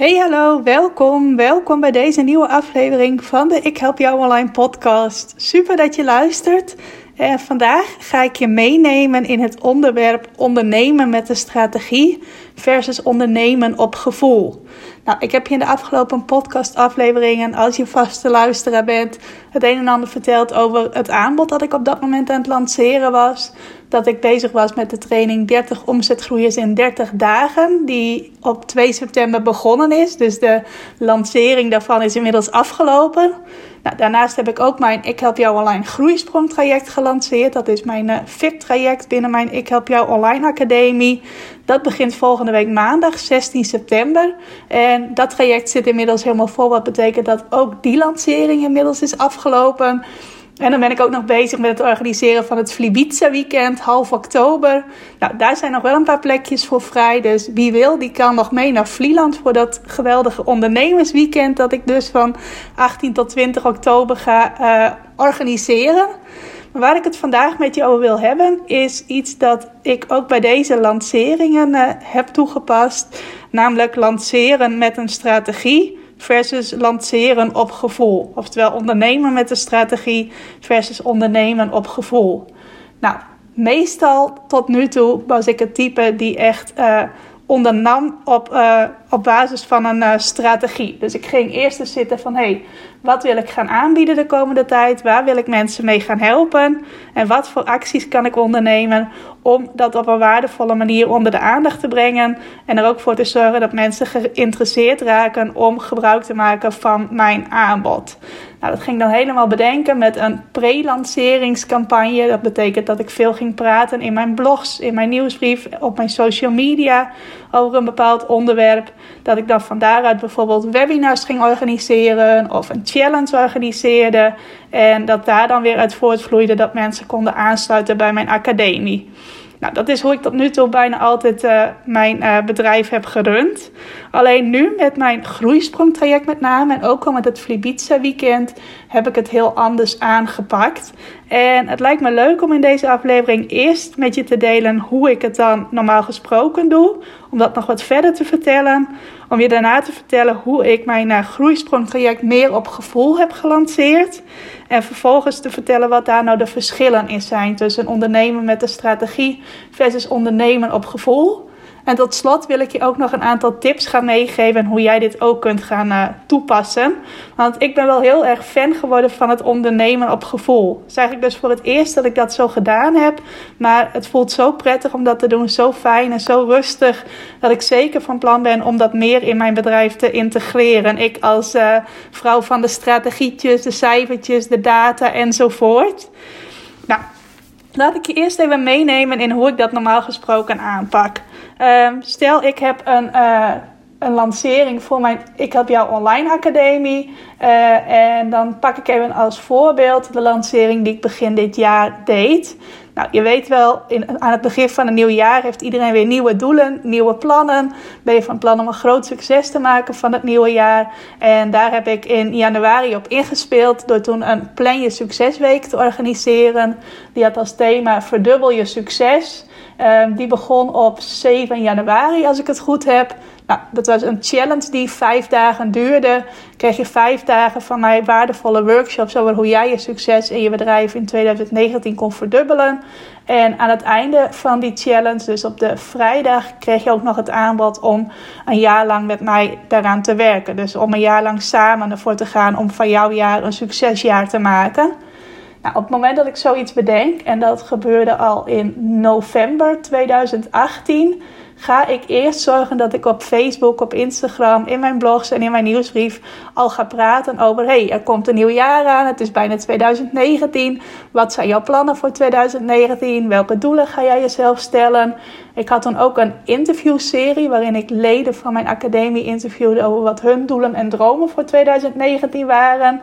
Hey hallo, welkom. Welkom bij deze nieuwe aflevering van de Ik Help Jou Online podcast. Super dat je luistert. En vandaag ga ik je meenemen in het onderwerp ondernemen met een strategie versus ondernemen op gevoel. Nou, ik heb je in de afgelopen podcastafleveringen, als je vaste luisteraar bent, het een en ander verteld over het aanbod dat ik op dat moment aan het lanceren was. Dat ik bezig was met de training 30 omzetgroeiers in 30 dagen, die op 2 september begonnen is. Dus de lancering daarvan is inmiddels afgelopen. Nou, daarnaast heb ik ook mijn Ik Help Jou Online Groeisprong traject gelanceerd. Dat is mijn uh, VIP-traject binnen mijn Ik Help Jou Online Academie. Dat begint volgende week maandag, 16 september. En dat traject zit inmiddels helemaal vol. Wat betekent dat ook die lancering inmiddels is afgelopen. En dan ben ik ook nog bezig met het organiseren van het Flibiza weekend, half oktober. Nou, daar zijn nog wel een paar plekjes voor vrij. Dus wie wil, die kan nog mee naar Vlieland voor dat geweldige ondernemersweekend. Dat ik dus van 18 tot 20 oktober ga uh, organiseren. Maar waar ik het vandaag met je over wil hebben, is iets dat ik ook bij deze lanceringen uh, heb toegepast. Namelijk lanceren met een strategie versus lanceren op gevoel. Oftewel ondernemen met een strategie versus ondernemen op gevoel. Nou, meestal tot nu toe was ik het type die echt uh, ondernam op, uh, op basis van een uh, strategie. Dus ik ging eerst eens zitten van... hey, wat wil ik gaan aanbieden de komende tijd? Waar wil ik mensen mee gaan helpen? En wat voor acties kan ik ondernemen om dat op een waardevolle manier onder de aandacht te brengen? En er ook voor te zorgen dat mensen geïnteresseerd raken om gebruik te maken van mijn aanbod. Nou, dat ging dan helemaal bedenken met een pre-lanceringscampagne. Dat betekent dat ik veel ging praten in mijn blogs, in mijn nieuwsbrief, op mijn social media over een bepaald onderwerp. Dat ik dan van daaruit bijvoorbeeld webinars ging organiseren of een challenge organiseerde. En dat daar dan weer uit voortvloeide dat mensen konden aansluiten bij mijn academie. Nou, dat is hoe ik tot nu toe bijna altijd uh, mijn uh, bedrijf heb gerund. Alleen nu met mijn groeisprongtraject met name en ook al met het Flibiza weekend heb ik het heel anders aangepakt. En het lijkt me leuk om in deze aflevering eerst met je te delen hoe ik het dan normaal gesproken doe. Om dat nog wat verder te vertellen. Om je daarna te vertellen hoe ik mijn uh, groeisprongtraject meer op gevoel heb gelanceerd. En vervolgens te vertellen wat daar nou de verschillen in zijn tussen ondernemen met de strategie versus ondernemen op gevoel. En tot slot wil ik je ook nog een aantal tips gaan meegeven hoe jij dit ook kunt gaan uh, toepassen. Want ik ben wel heel erg fan geworden van het ondernemen op gevoel. Het is eigenlijk dus voor het eerst dat ik dat zo gedaan heb. Maar het voelt zo prettig om dat te doen, zo fijn en zo rustig. Dat ik zeker van plan ben om dat meer in mijn bedrijf te integreren. Ik als uh, vrouw van de strategietjes, de cijfertjes, de data enzovoort. Nou, Laat ik je eerst even meenemen in hoe ik dat normaal gesproken aanpak. Um, stel, ik heb een, uh, een lancering voor mijn Ik Help Jou Online Academie. Uh, en dan pak ik even als voorbeeld de lancering die ik begin dit jaar deed. Nou, je weet wel, in, aan het begin van een nieuw jaar heeft iedereen weer nieuwe doelen, nieuwe plannen. Ben je van plan om een groot succes te maken van het nieuwe jaar. En daar heb ik in januari op ingespeeld door toen een Plan Je Succesweek te organiseren. Die had als thema Verdubbel je succes. Um, die begon op 7 januari, als ik het goed heb. Nou, dat was een challenge die vijf dagen duurde. Kreeg je vijf dagen van mij waardevolle workshops over hoe jij je succes in je bedrijf in 2019 kon verdubbelen. En aan het einde van die challenge, dus op de vrijdag, kreeg je ook nog het aanbod om een jaar lang met mij daaraan te werken. Dus om een jaar lang samen ervoor te gaan om van jouw jaar een succesjaar te maken. Nou, op het moment dat ik zoiets bedenk, en dat gebeurde al in november 2018, ga ik eerst zorgen dat ik op Facebook, op Instagram, in mijn blogs en in mijn nieuwsbrief al ga praten over: hey, er komt een nieuw jaar aan, het is bijna 2019. Wat zijn jouw plannen voor 2019? Welke doelen ga jij jezelf stellen? Ik had toen ook een interviewserie waarin ik leden van mijn academie interviewde over wat hun doelen en dromen voor 2019 waren.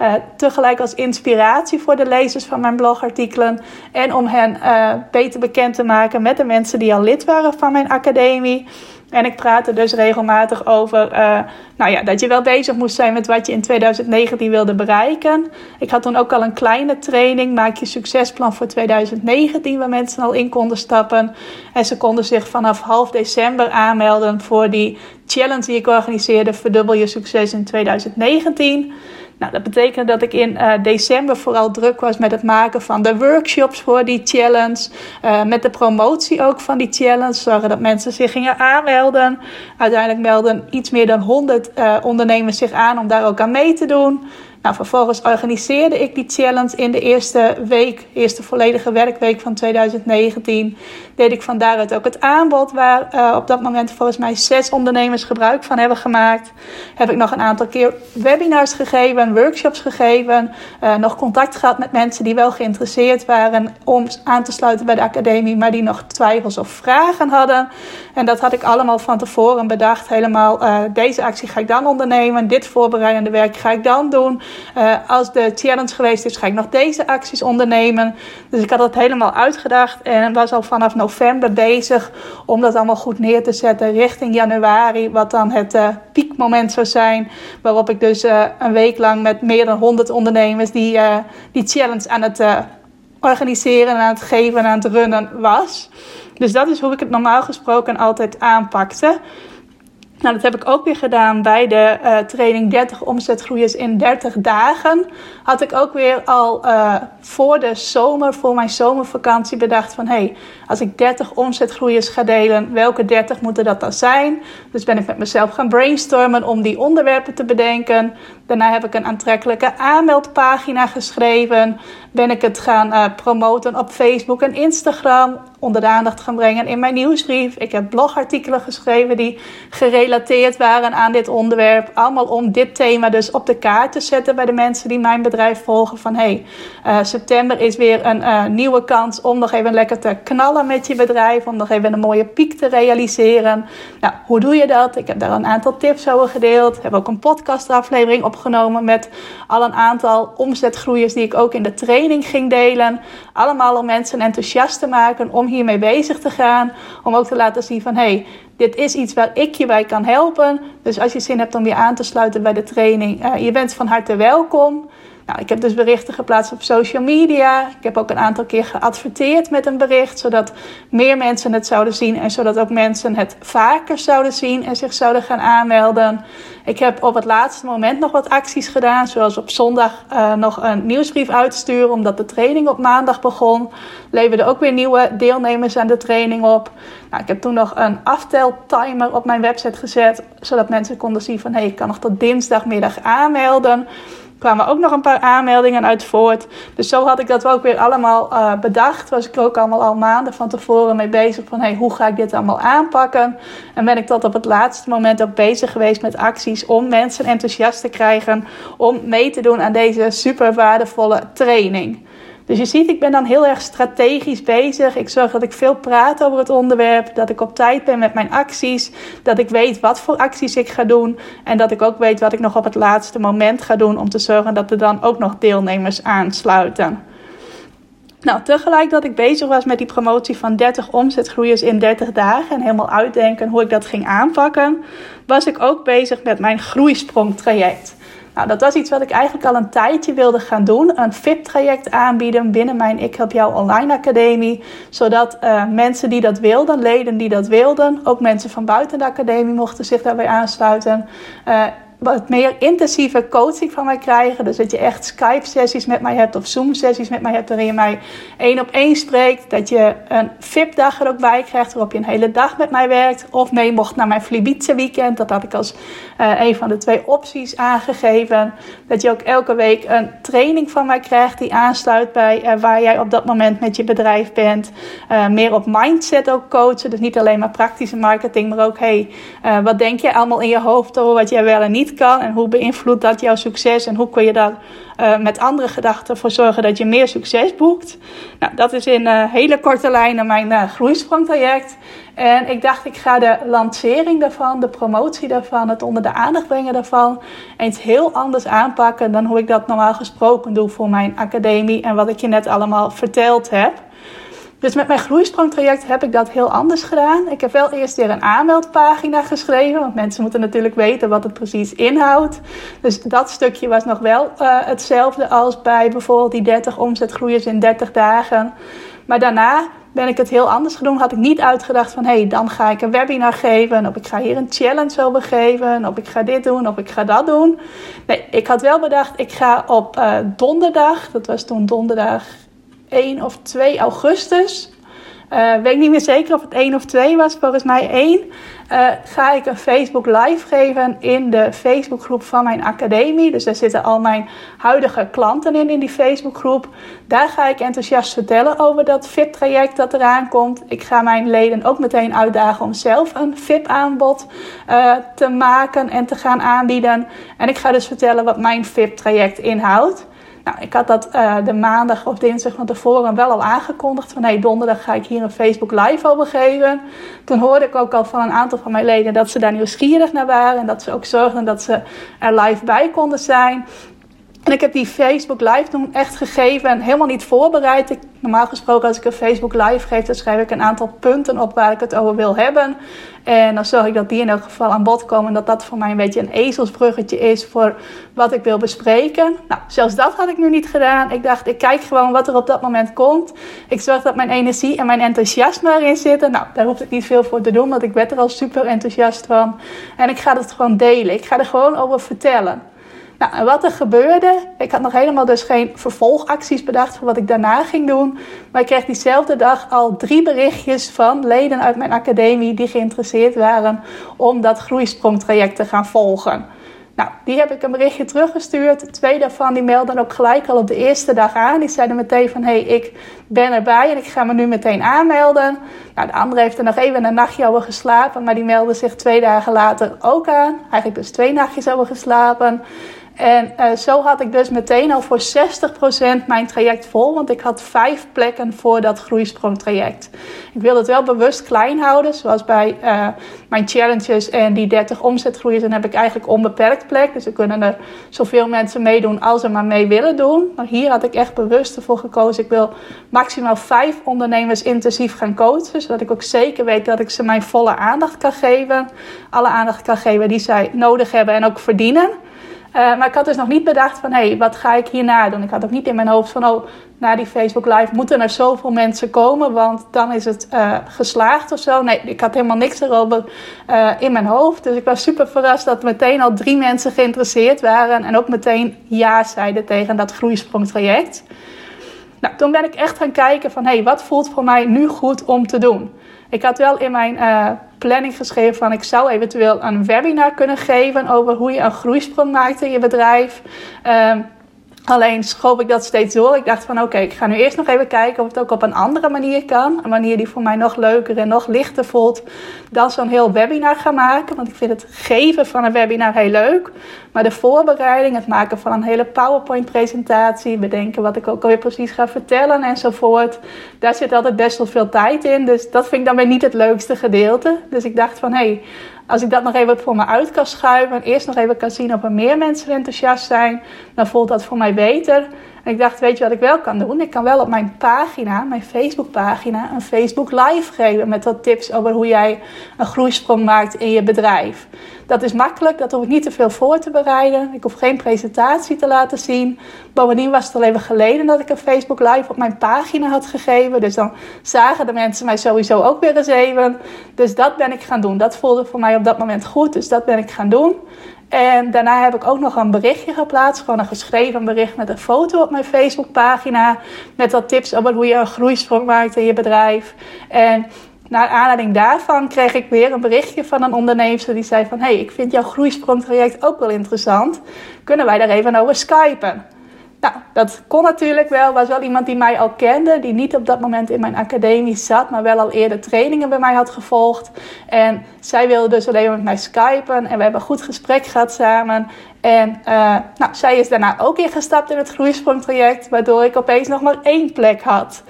Uh, tegelijk als inspiratie voor de lezers van mijn blogartikelen. En om hen uh, beter bekend te maken met de mensen die al lid waren van mijn academie. En ik praatte dus regelmatig over uh, nou ja, dat je wel bezig moest zijn met wat je in 2019 wilde bereiken. Ik had toen ook al een kleine training, maak je succesplan voor 2019, waar mensen al in konden stappen. En ze konden zich vanaf half december aanmelden voor die challenge die ik organiseerde, Verdubbel je succes in 2019. Nou, dat betekende dat ik in uh, december vooral druk was met het maken van de workshops voor die challenge. Uh, met de promotie ook van die challenge. Zorgen dat mensen zich gingen aanmelden. Uiteindelijk melden iets meer dan 100 uh, eh, ondernemers zich aan om daar ook aan mee te doen. Nou, vervolgens organiseerde ik die challenge in de eerste week, eerste volledige werkweek van 2019. Deed ik van daaruit ook het aanbod, waar uh, op dat moment volgens mij zes ondernemers gebruik van hebben gemaakt. Heb ik nog een aantal keer webinars gegeven, workshops gegeven. Uh, nog contact gehad met mensen die wel geïnteresseerd waren om aan te sluiten bij de academie, maar die nog twijfels of vragen hadden. En dat had ik allemaal van tevoren bedacht. Helemaal, uh, deze actie ga ik dan ondernemen, dit voorbereidende werk ga ik dan doen. Als de challenge geweest is, ga ik nog deze acties ondernemen. Dus ik had dat helemaal uitgedacht en was al vanaf november bezig om dat allemaal goed neer te zetten richting januari, wat dan het uh, piekmoment zou zijn. Waarop ik dus uh, een week lang met meer dan 100 ondernemers die, die challenge aan het organiseren, aan het geven en aan het runnen was. Dus dat is hoe ik het normaal gesproken altijd aanpakte. Nou, dat heb ik ook weer gedaan bij de uh, training 30 omzetgroeiers in 30 dagen. Had ik ook weer al uh, voor de zomer, voor mijn zomervakantie bedacht van... hé, hey, als ik 30 omzetgroeiers ga delen, welke 30 moeten dat dan zijn? Dus ben ik met mezelf gaan brainstormen om die onderwerpen te bedenken. Daarna heb ik een aantrekkelijke aanmeldpagina geschreven. Ben ik het gaan uh, promoten op Facebook en Instagram. Onder de aandacht gaan brengen in mijn nieuwsbrief. Ik heb blogartikelen geschreven die gerelateerd waren aan dit onderwerp. Allemaal om dit thema dus op de kaart te zetten bij de mensen die mijn bedrijf volgen. Van hey, uh, september is weer een uh, nieuwe kans om nog even lekker te knallen met je bedrijf. Om nog even een mooie piek te realiseren. Nou, hoe doe je dat? Ik heb daar een aantal tips over gedeeld. Heb ook een podcastaflevering opgenomen met al een aantal omzetgroeiers die ik ook in de training ging delen. Allemaal om mensen enthousiast te maken om hiermee bezig te gaan. Om ook te laten zien van hey, dit is iets waar ik je bij kan helpen. Dus als je zin hebt om je aan te sluiten bij de training, uh, je bent van harte welkom. Nou, ik heb dus berichten geplaatst op social media. Ik heb ook een aantal keer geadverteerd met een bericht, zodat meer mensen het zouden zien en zodat ook mensen het vaker zouden zien en zich zouden gaan aanmelden. Ik heb op het laatste moment nog wat acties gedaan, zoals op zondag uh, nog een nieuwsbrief uitsturen, omdat de training op maandag begon. Leverde ook weer nieuwe deelnemers aan de training op. Nou, ik heb toen nog een afteltimer op mijn website gezet, zodat mensen konden zien van hé, hey, ik kan nog tot dinsdagmiddag aanmelden kwamen ook nog een paar aanmeldingen uit voort. Dus zo had ik dat ook weer allemaal uh, bedacht. Was ik ook allemaal al maanden van tevoren mee bezig van hey, hoe ga ik dit allemaal aanpakken? En ben ik tot op het laatste moment ook bezig geweest met acties om mensen enthousiast te krijgen om mee te doen aan deze super waardevolle training. Dus je ziet, ik ben dan heel erg strategisch bezig. Ik zorg dat ik veel praat over het onderwerp, dat ik op tijd ben met mijn acties, dat ik weet wat voor acties ik ga doen en dat ik ook weet wat ik nog op het laatste moment ga doen om te zorgen dat er dan ook nog deelnemers aansluiten. Nou, tegelijk dat ik bezig was met die promotie van 30 omzetgroeiers in 30 dagen en helemaal uitdenken hoe ik dat ging aanpakken, was ik ook bezig met mijn groeisprongtraject. Nou, dat was iets wat ik eigenlijk al een tijdje wilde gaan doen. Een VIP-traject aanbieden binnen mijn Ik Help Jou Online Academie. Zodat uh, mensen die dat wilden, leden die dat wilden, ook mensen van buiten de academie mochten zich daarbij aansluiten. Uh, wat meer intensieve coaching van mij krijgen. Dus dat je echt Skype-sessies met mij hebt of Zoom-sessies met mij hebt waarin je mij één op één spreekt. Dat je een VIP-dag er ook bij krijgt waarop je een hele dag met mij werkt. Of mee mocht naar mijn Flibice weekend. Dat had ik als uh, een van de twee opties aangegeven. Dat je ook elke week een training van mij krijgt die aansluit bij uh, waar jij op dat moment met je bedrijf bent. Uh, meer op mindset ook coachen. Dus niet alleen maar praktische marketing, maar ook hey, wat denk je allemaal in je hoofd over wat jij wel en niet kan en hoe beïnvloedt dat jouw succes en hoe kun je daar uh, met andere gedachten voor zorgen dat je meer succes boekt. Nou, dat is in uh, hele korte lijnen mijn uh, groeisprongtraject. En ik dacht, ik ga de lancering daarvan, de promotie daarvan, het onder de aandacht brengen daarvan, eens heel anders aanpakken dan hoe ik dat normaal gesproken doe voor mijn academie en wat ik je net allemaal verteld heb. Dus met mijn groeisprongtraject heb ik dat heel anders gedaan. Ik heb wel eerst weer een aanmeldpagina geschreven, want mensen moeten natuurlijk weten wat het precies inhoudt. Dus dat stukje was nog wel uh, hetzelfde als bij bijvoorbeeld die 30 omzetgroeiers in 30 dagen. Maar daarna ben ik het heel anders gedaan. Had ik niet uitgedacht van hé, hey, dan ga ik een webinar geven. Of ik ga hier een challenge over geven. Of ik ga dit doen. Of ik ga dat doen. Nee, ik had wel bedacht, ik ga op uh, donderdag. Dat was toen donderdag 1 of 2 augustus. Uh, weet niet meer zeker of het 1 of 2 was, volgens mij 1. Uh, eh, ga ik een Facebook live geven in de Facebookgroep van mijn academie. Dus daar zitten al mijn huidige klanten in, in die Facebookgroep. Daar ga ik enthousiast vertellen over dat VIP-traject dat eraan komt. Ik ga mijn leden ook meteen uitdagen om zelf een VIP-aanbod uh, te maken en te gaan aanbieden. En ik ga dus vertellen wat mijn VIP-traject inhoudt. Nou, ik had dat uh, de maandag of dinsdag van tevoren wel al aangekondigd. Van hey, donderdag ga ik hier een Facebook live over geven. Toen hoorde ik ook al van een aantal van mijn leden dat ze daar nieuwsgierig naar waren. En dat ze ook zorgden dat ze er live bij konden zijn. En ik heb die Facebook Live toen echt gegeven en helemaal niet voorbereid. Normaal gesproken als ik een Facebook Live geef, dan schrijf ik een aantal punten op waar ik het over wil hebben. En dan zorg ik dat die in elk geval aan bod komen. Dat dat voor mij een beetje een ezelsbruggetje is voor wat ik wil bespreken. Nou, zelfs dat had ik nu niet gedaan. Ik dacht, ik kijk gewoon wat er op dat moment komt. Ik zorg dat mijn energie en mijn enthousiasme erin zitten. Nou, daar hoef ik niet veel voor te doen, want ik werd er al super enthousiast van. En ik ga het gewoon delen. Ik ga er gewoon over vertellen. Nou, wat er gebeurde, ik had nog helemaal dus geen vervolgacties bedacht voor wat ik daarna ging doen. Maar ik kreeg diezelfde dag al drie berichtjes van leden uit mijn academie die geïnteresseerd waren om dat groeisprongtraject te gaan volgen. Nou, die heb ik een berichtje teruggestuurd. Twee daarvan die melden ook gelijk al op de eerste dag aan. Die zeiden meteen van, hé, hey, ik ben erbij en ik ga me nu meteen aanmelden. Nou, de andere heeft er nog even een nachtje over geslapen, maar die meldde zich twee dagen later ook aan. Eigenlijk dus twee nachtjes over geslapen. En uh, zo had ik dus meteen al voor 60% mijn traject vol, want ik had vijf plekken voor dat groeisprongtraject. Ik wilde het wel bewust klein houden, zoals bij uh, mijn challenges en die 30 omzetgroeiers. Dan heb ik eigenlijk onbeperkt plek, dus er kunnen er zoveel mensen meedoen als er maar mee willen doen. Maar hier had ik echt bewust ervoor gekozen. Ik wil maximaal vijf ondernemers intensief gaan coachen, zodat ik ook zeker weet dat ik ze mijn volle aandacht kan geven. Alle aandacht kan geven die zij nodig hebben en ook verdienen. Uh, maar ik had dus nog niet bedacht van, hé, hey, wat ga ik hierna doen? Ik had ook niet in mijn hoofd van, oh, na die Facebook Live moeten er zoveel mensen komen, want dan is het uh, geslaagd of zo. Nee, ik had helemaal niks erover uh, in mijn hoofd. Dus ik was super verrast dat meteen al drie mensen geïnteresseerd waren en ook meteen ja zeiden tegen dat groeisprongtraject. Nou, toen ben ik echt gaan kijken van, hé, hey, wat voelt voor mij nu goed om te doen? Ik had wel in mijn uh, planning geschreven van ik zou eventueel een webinar kunnen geven over hoe je een groeisprong maakt in je bedrijf. Um, Alleen schoof ik dat steeds door. Ik dacht van oké, ik ga nu eerst nog even kijken of het ook op een andere manier kan. Een manier die voor mij nog leuker en nog lichter voelt dan zo'n heel webinar gaan maken. Want ik vind het geven van een webinar heel leuk. Maar de voorbereiding, het maken van een hele PowerPoint presentatie, bedenken wat ik ook alweer precies ga vertellen enzovoort. Daar zit altijd best wel veel tijd in. Dus dat vind ik dan weer niet het leukste gedeelte. Dus ik dacht van hé, hey, als ik dat nog even voor me uit kan schuiven en eerst nog even kan zien of er meer mensen enthousiast zijn, dan voelt dat voor mij beter. En ik dacht, weet je wat ik wel kan doen? Ik kan wel op mijn pagina, mijn Facebookpagina, een Facebook live geven met wat tips over hoe jij een groeisprong maakt in je bedrijf. Dat is makkelijk, dat hoef ik niet te veel voor te bereiden. Ik hoef geen presentatie te laten zien. Bovendien was het al even geleden dat ik een Facebook live op mijn pagina had gegeven. Dus dan zagen de mensen mij sowieso ook weer eens even. Dus dat ben ik gaan doen. Dat voelde voor mij op dat moment goed, dus dat ben ik gaan doen. En daarna heb ik ook nog een berichtje geplaatst. Gewoon een geschreven bericht met een foto op mijn Facebookpagina. Met wat tips over hoe je een groeisprong maakt in je bedrijf. En naar aanleiding daarvan kreeg ik weer een berichtje van een ondernemer die zei van... hey, ik vind jouw groeisprongtraject ook wel interessant. Kunnen wij daar even over skypen? Nou, dat kon natuurlijk wel. Was wel iemand die mij al kende, die niet op dat moment in mijn academie zat, maar wel al eerder trainingen bij mij had gevolgd. En zij wilde dus alleen met mij skypen en we hebben een goed gesprek gehad samen. En uh, nou, zij is daarna ook ingestapt in het groeisprongtraject, waardoor ik opeens nog maar één plek had.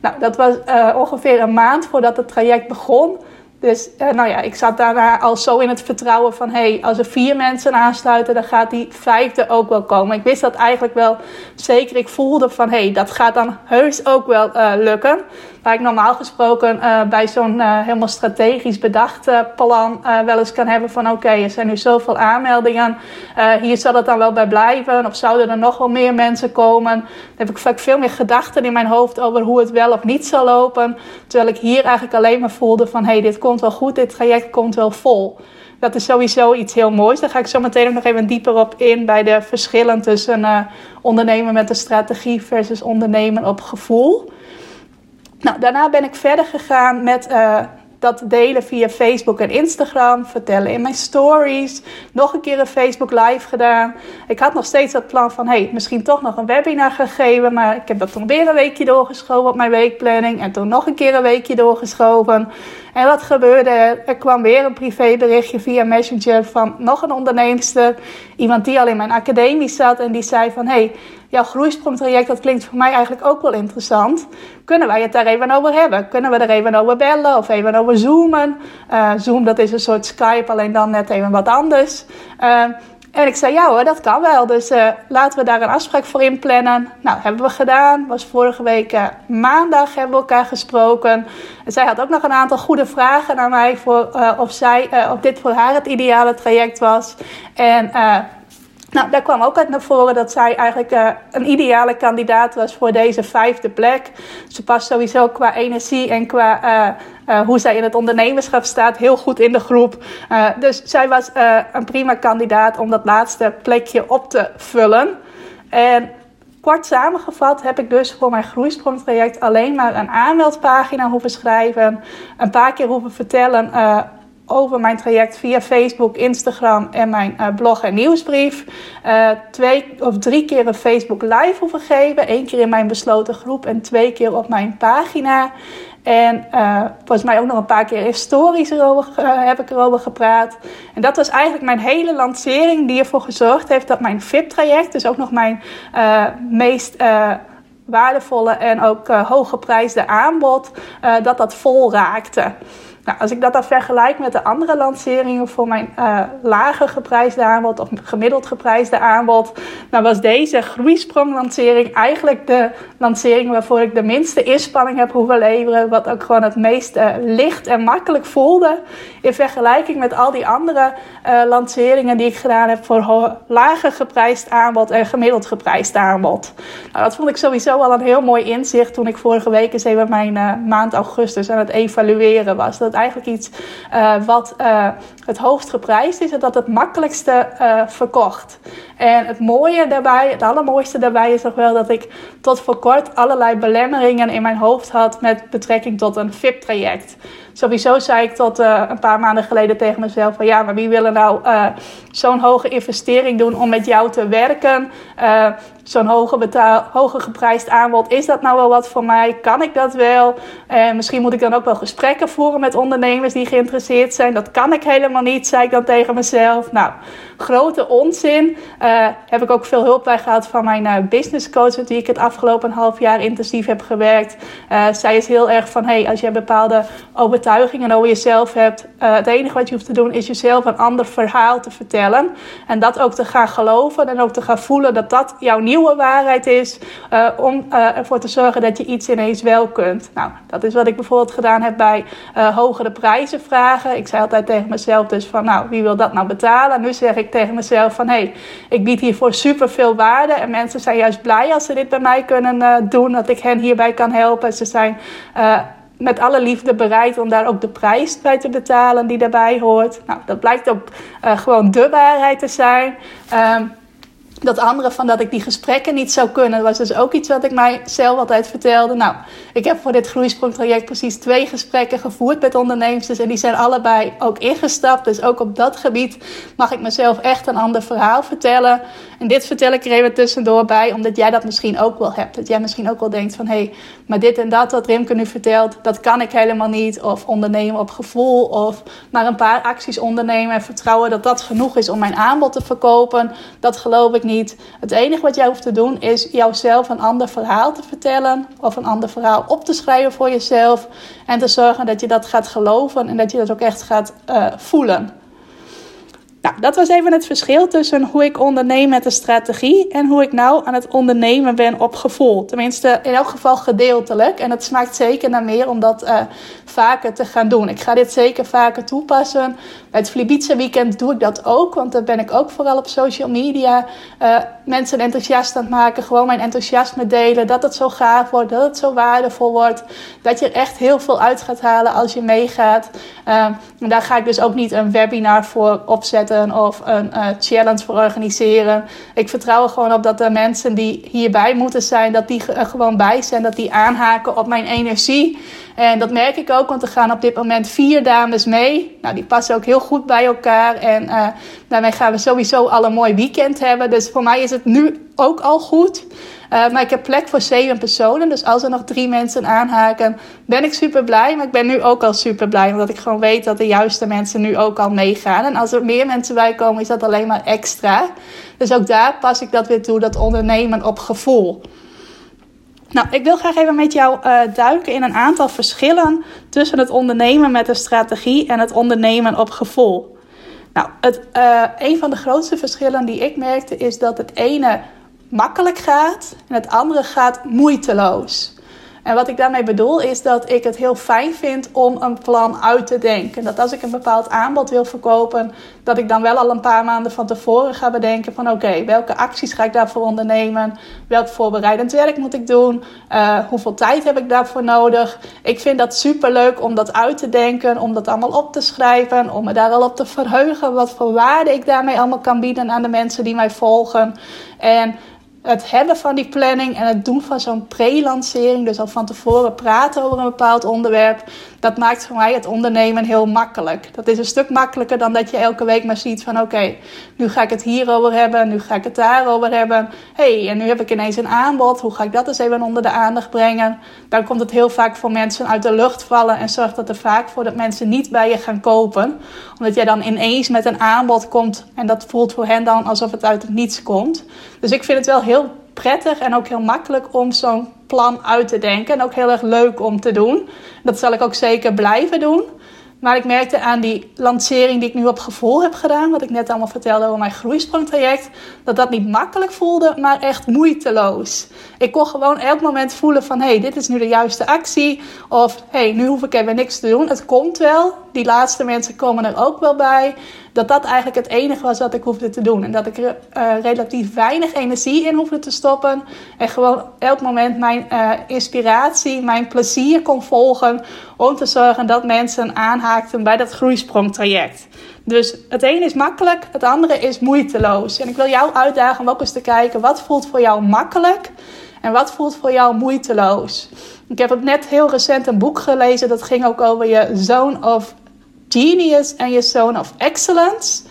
Nou, dat was uh, ongeveer een maand voordat het traject begon. Dus uh, nou ja, ik zat daarna al zo in het vertrouwen van... hé, hey, als er vier mensen aansluiten, dan gaat die vijfde ook wel komen. Ik wist dat eigenlijk wel zeker. Ik voelde van, hé, hey, dat gaat dan heus ook wel uh, lukken. Waar ik normaal gesproken uh, bij zo'n helemaal strategisch bedacht plan wel eens kan hebben van... oké, er zijn nu zoveel aanmeldingen. hier zal het dan wel bij blijven. Of zouden er nog wel meer mensen komen? Dan heb ik vaak veel meer gedachten in mijn hoofd over hoe het wel of niet zal lopen. Terwijl ik hier eigenlijk alleen maar voelde van, hé, hey, dit komt wel goed, dit traject komt wel vol. Dat is sowieso iets heel moois. Daar ga ik zo meteen ook nog even dieper op in bij de verschillen tussen ondernemen met een strategie versus ondernemen op gevoel. Nou, daarna ben ik verder gegaan met uh, dat delen via Facebook en Instagram, vertellen in mijn stories, nog een keer een Facebook live gedaan. Ik had nog steeds dat plan van, hey, misschien toch nog een webinar gegeven, maar ik heb dat toen weer een weekje doorgeschoven op mijn weekplanning en toen nog een keer een weekje doorgeschoven. En wat gebeurde er? Kwam weer een privéberichtje via Messenger van nog een onderneemster. Iemand die al in mijn academie zat en die zei van... hey, jouw groeisprongtraject, dat klinkt voor mij eigenlijk ook wel interessant. Kunnen wij het daar even over hebben? Kunnen we er even over bellen of even over zoomen? Uh, Zoom, dat is een soort Skype, alleen dan net even wat anders. Uh, en ik zei, ja hoor, dat kan wel. Dus uh, laten we daar een afspraak voor inplannen. Nou, hebben we gedaan. Was vorige week uh, maandag hebben we elkaar gesproken. En zij had ook nog een aantal goede vragen naar mij... Voor, uh, of, zij, of dit voor haar het ideale traject was. En nou, daar kwam ook uit naar voren dat zij eigenlijk uh, een ideale kandidaat was voor deze vijfde plek. Ze past sowieso qua energie en qua uh, uh, hoe zij in het ondernemerschap staat heel goed in de groep. dus zij was een prima kandidaat om dat laatste plekje op te vullen. En kort samengevat heb ik dus voor mijn groeisprongtraject alleen maar een aanmeldpagina hoeven schrijven. Een paar keer hoeven vertellen over mijn traject via Facebook, Instagram en mijn uh, blog en nieuwsbrief. Uh, twee of drie keer een Facebook live hoeven geven. Eén keer in mijn besloten groep en twee keer op mijn pagina. En uh, volgens mij ook nog een paar keer in stories erover, heb ik erover gepraat. En dat was eigenlijk mijn hele lancering die ervoor gezorgd heeft dat mijn VIP-traject, dus ook nog mijn meest waardevolle en ook hooggeprijsde aanbod, dat dat vol raakte. Nou, als ik dat dan vergelijk met de andere lanceringen voor mijn uh, lager geprijsde aanbod of gemiddeld geprijsde aanbod, dan was deze groeisprong-lancering eigenlijk de lancering waarvoor ik de minste inspanning heb hoeven leveren. Wat ook gewoon het meest uh, licht en makkelijk voelde in vergelijking met al die andere uh, lanceringen die ik gedaan heb voor lager geprijsd aanbod en gemiddeld geprijsd aanbod. Nou, dat vond ik sowieso al een heel mooi inzicht toen ik vorige week eens even mijn maand augustus aan het evalueren was. Dat eigenlijk iets uh, wat uh, het hoogst geprijsd is en dat het makkelijkste uh, verkocht. En het mooie daarbij, het allermooiste daarbij is nog wel dat ik tot voor kort allerlei belemmeringen in mijn hoofd had met betrekking tot een VIP-traject. Sowieso zei ik tot een paar maanden geleden tegen mezelf van ja, maar wie wil er nou zo'n hoge investering doen om met jou te werken? Zo'n hoge, betaal, hoge geprijsd aanbod, is dat nou wel wat voor mij? Kan ik dat wel? En misschien moet ik dan ook wel gesprekken voeren met ondernemers die geïnteresseerd zijn. Dat kan ik helemaal niet, zei ik dan tegen mezelf. Nou, grote onzin. Uh, heb ik ook veel hulp bij gehad van mijn uh, business coach, met wie ik het afgelopen half jaar intensief heb gewerkt. Zij is heel erg van: hey, als je bepaalde overtuigingen over jezelf hebt, het enige wat je hoeft te doen is jezelf een ander verhaal te vertellen. En dat ook te gaan geloven en ook te gaan voelen dat dat jouw nieuwe waarheid is. om ervoor te zorgen dat je iets ineens wel kunt. Nou, dat is wat ik bijvoorbeeld gedaan heb bij hogere prijzen vragen. Ik zei altijd tegen mezelf dus van: nou, wie wil dat nou betalen? Nu zeg ik tegen mezelf van... hé, hey, ik bied hiervoor super veel waarde. En mensen zijn juist blij als ze dit bij mij kunnen uh, doen. Dat ik hen hierbij kan helpen. Ze zijn... Uh, met alle liefde bereid om daar ook de prijs bij te betalen die daarbij hoort. Nou, dat blijkt ook uh, gewoon de waarheid te zijn. Um, dat andere van dat ik die gesprekken niet zou kunnen, was dus ook iets wat ik mijzelf altijd vertelde. Nou, ik heb voor dit groeisprongtraject precies twee gesprekken gevoerd met ondernemers. En die zijn allebei ook ingestapt. Dus ook op dat gebied mag ik mezelf echt een ander verhaal vertellen. En dit vertel ik er even tussendoor bij, omdat jij dat misschien ook wel hebt. Dat jij misschien ook wel denkt van, hé, hey, maar dit en dat wat Rimke nu vertelt, dat kan ik helemaal niet. Of ondernemen op gevoel, of maar een paar acties ondernemen en vertrouwen dat dat genoeg is om mijn aanbod te verkopen. Dat geloof ik niet. Het enige wat jij hoeft te doen is jouzelf een ander verhaal te vertellen of een ander verhaal op te schrijven voor jezelf en te zorgen dat je dat gaat geloven en dat je dat ook echt gaat uh, voelen. Nou, dat was even het verschil tussen hoe ik onderneem met een strategie en hoe ik nou aan het ondernemen ben op gevoel. Tenminste, in elk geval gedeeltelijk. En het smaakt zeker naar meer om dat uh, vaker te gaan doen. Ik ga dit zeker vaker toepassen. Het Flibiza weekend doe ik dat ook, want dan ben ik ook vooral op social media uh, mensen enthousiast aan het maken. Gewoon mijn enthousiasme delen. Dat het zo gaaf wordt, dat het zo waardevol wordt. Dat je er echt heel veel uit gaat halen als je meegaat. Uh, en daar ga ik dus ook niet een webinar voor opzetten of een uh, challenge voor organiseren. Ik vertrouw er gewoon op dat de mensen die hierbij moeten zijn, dat die er gewoon bij zijn. Dat die aanhaken op mijn energie. En dat merk ik ook, want er gaan op dit moment vier dames mee. Nou, die passen ook heel goed bij elkaar. En uh, daarmee gaan we sowieso al een mooi weekend hebben. Dus voor mij is het nu ook al goed. Uh, maar ik heb plek voor zeven personen. Dus als er nog drie mensen aanhaken, ben ik super blij. Maar ik ben nu ook al super blij. Omdat ik gewoon weet dat de juiste mensen nu ook al meegaan. En als er meer mensen bij komen, is dat alleen maar extra. Dus ook daar pas ik dat weer toe, dat ondernemen op gevoel. Nou, ik wil graag even met jou uh, duiken in een aantal verschillen tussen het ondernemen met een strategie en het ondernemen op gevoel. Nou, het, uh, een van de grootste verschillen die ik merkte is dat het ene makkelijk gaat en het andere gaat moeiteloos. En wat ik daarmee bedoel is dat ik het heel fijn vind om een plan uit te denken. Dat als ik een bepaald aanbod wil verkopen, dat ik dan wel al een paar maanden van tevoren ga bedenken van oké, welke acties ga ik daarvoor ondernemen? Welk voorbereidend werk moet ik doen? Uh, hoeveel tijd heb ik daarvoor nodig? Ik vind dat super leuk om dat uit te denken, om dat allemaal op te schrijven, om me daar al op te verheugen wat voor waarde ik daarmee allemaal kan bieden aan de mensen die mij volgen. En het hebben van die planning en het doen van zo'n pre-lancering, dus al van tevoren praten over een bepaald onderwerp, dat maakt voor mij het ondernemen heel makkelijk. Dat is een stuk makkelijker dan dat je elke week maar ziet van oké, nu ga ik het hierover hebben, nu ga ik het daarover hebben. hey, en nu heb ik ineens een aanbod, hoe ga ik dat eens even onder de aandacht brengen? Dan komt het heel vaak voor mensen uit de lucht vallen en zorgt dat er vaak voor dat mensen niet bij je gaan kopen. Omdat jij dan ineens met een aanbod komt en dat voelt voor hen dan alsof het uit het niets komt. Dus ik vind het wel heel prettig en ook heel makkelijk om zo'n plan uit te denken. En ook heel erg leuk om te doen. Dat zal ik ook zeker blijven doen. Maar ik merkte aan die lancering die ik nu op gevoel heb gedaan, wat ik net allemaal vertelde over mijn groeisprongtraject, dat dat niet makkelijk voelde, maar echt moeiteloos. Ik kon gewoon elk moment voelen van, hey, dit is nu de juiste actie. Of, hey, nu hoef ik even niks te doen. Het komt wel. Die laatste mensen komen er ook wel bij. Dat dat eigenlijk het enige was wat ik hoefde te doen. En dat ik uh, relatief weinig energie in hoefde te stoppen. En gewoon elk moment mijn uh, inspiratie, mijn plezier kon volgen. Om te zorgen dat mensen aanhaakten bij dat groeisprongtraject. Dus het ene is makkelijk, het andere is moeiteloos. En ik wil jou uitdagen om ook eens te kijken wat voelt voor jou makkelijk en wat voelt voor jou moeiteloos. Ik heb net heel recent een boek gelezen dat ging ook over je zone of genius en je zone of excellence.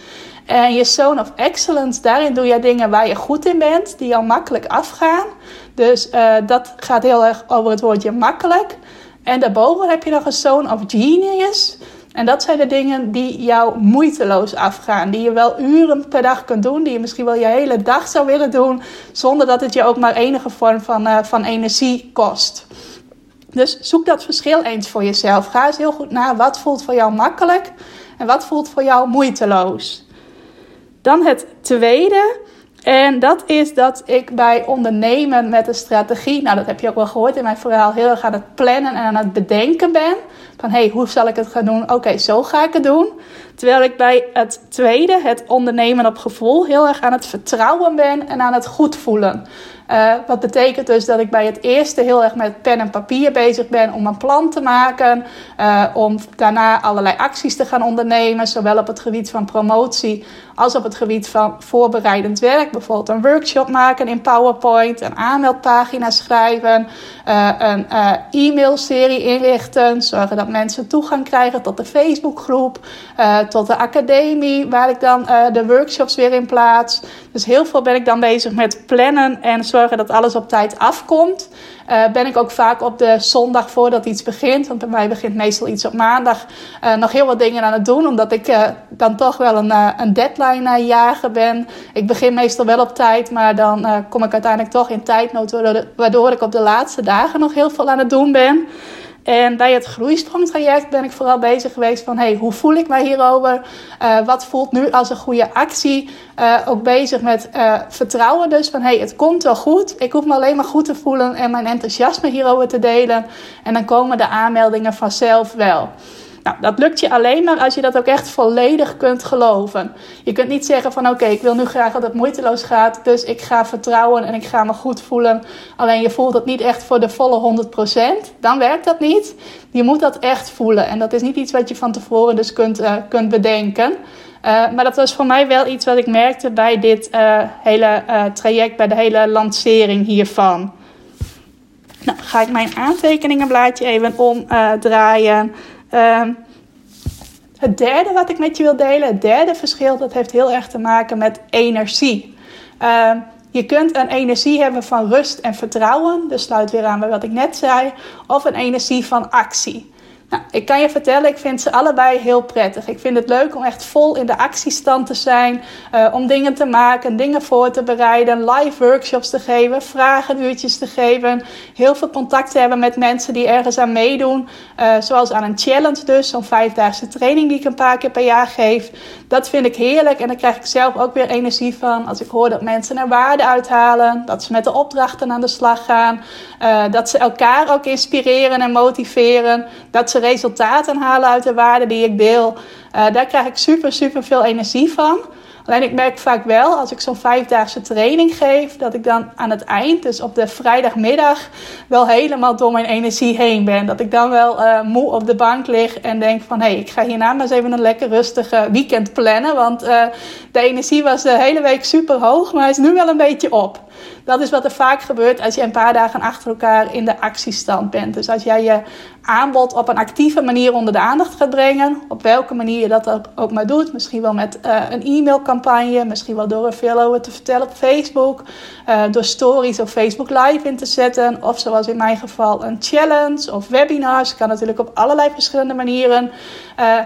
En je zone of excellence, daarin doe je dingen waar je goed in bent, die al makkelijk afgaan. Dus uh, dat gaat heel erg over het woordje makkelijk. En daarboven heb je nog een zone of genius. En dat zijn de dingen die jou moeiteloos afgaan. Die je wel uren per dag kunt doen. Die je misschien wel je hele dag zou willen doen. Zonder dat het je ook maar enige vorm van, uh, van energie kost. Dus zoek dat verschil eens voor jezelf. Ga eens heel goed naar wat voelt voor jou makkelijk. En wat voelt voor jou moeiteloos. Dan het tweede. En dat is dat ik bij ondernemen met een strategie, nou dat heb je ook wel gehoord in mijn verhaal, heel erg aan het plannen en aan het bedenken ben. Van hé, hey, hoe zal ik het gaan doen? Oké, zo ga ik het doen. Terwijl ik bij het tweede, het ondernemen op gevoel, heel erg aan het vertrouwen ben en aan het goed voelen. Uh, wat betekent dus dat ik bij het eerste heel erg met pen en papier bezig ben om een plan te maken. Uh, om daarna allerlei acties te gaan ondernemen, zowel op het gebied van promotie als op het gebied van voorbereidend werk. Bijvoorbeeld een workshop maken in PowerPoint, een aanmeldpagina schrijven, uh, een e-mailserie inrichten, zorgen dat mensen toegang krijgen tot de Facebookgroep, tot de academie, waar ik dan de workshops weer in plaats. Dus heel veel ben ik dan bezig met plannen en zorgen dat alles op tijd afkomt. Uh, ben ik ook vaak op de zondag voordat iets begint. Want bij mij begint meestal iets op maandag. Uh, nog heel wat dingen aan het doen. Omdat ik uh, dan toch wel een, een deadline jager ben. Ik begin meestal wel op tijd. Maar dan kom ik uiteindelijk toch in tijdnood. Waardoor ik op de laatste dagen nog heel veel aan het doen ben. En bij het groeisprongtraject ben ik vooral bezig geweest van... hey, hoe voel ik mij hierover? Uh, wat voelt nu als een goede actie? Uh, ook bezig met uh, vertrouwen dus van... hey, het komt wel goed. Ik hoef me alleen maar goed te voelen en mijn enthousiasme hierover te delen. En dan komen de aanmeldingen vanzelf wel. Nou, dat lukt je alleen maar als je dat ook echt volledig kunt geloven. Je kunt niet zeggen van oké, ik wil nu graag dat het moeiteloos gaat, dus ik ga vertrouwen en ik ga me goed voelen. Alleen je voelt het niet echt voor de volle 100%, dan werkt dat niet. Je moet dat echt voelen en dat is niet iets wat je van tevoren dus kunt, uh, kunt bedenken. Uh, maar dat was voor mij wel iets wat ik merkte bij dit uh, hele traject, bij de hele lancering hiervan. Nou, ga ik mijn aantekeningenblaadje even omdraaien. Ehm, het derde wat ik met je wil delen, het derde verschil, dat heeft heel erg te maken met energie. Ehm, je kunt een energie hebben van rust en vertrouwen, dus sluit weer aan bij wat ik net zei, of een energie van actie. Nou, ik kan je vertellen, ik vind ze allebei heel prettig. Ik vind het leuk om echt vol in de actiestand te zijn, uh, om dingen te maken, dingen voor te bereiden, live workshops te geven, vragenuurtjes te geven, heel veel contact te hebben met mensen die ergens aan meedoen, uh, zoals aan een challenge dus, zo'n vijfdaagse training die ik een paar keer per jaar geef. Dat vind ik heerlijk en daar krijg ik zelf ook weer energie van als ik hoor dat mensen er waarde uithalen, dat ze met de opdrachten aan de slag gaan, uh, dat ze elkaar ook inspireren en motiveren, dat ze resultaten halen uit de waarden die ik deel. Uh, daar krijg ik super, super veel energie van. Alleen ik merk vaak wel, als ik zo'n vijfdaagse training geef, dat ik dan aan het eind, dus op de vrijdagmiddag, wel helemaal door mijn energie heen ben. Dat ik dan wel uh, moe op de bank lig en denk van, hé, hey, ik ga hierna maar eens even een lekker rustige weekend plannen. Want de energie was de hele week super hoog, maar is nu wel een beetje op. Dat is wat er vaak gebeurt als je een paar dagen achter elkaar in de actiestand bent. Dus als jij je aanbod op een actieve manier onder de aandacht gaat brengen, op welke manier je dat ook maar doet, misschien wel met uh, een e-mailcampagne, misschien wel door er veel over te vertellen op Facebook, uh, door stories of Facebook Live in te zetten, of zoals in mijn geval een challenge of webinars. Kan natuurlijk op allerlei verschillende manieren. Uh,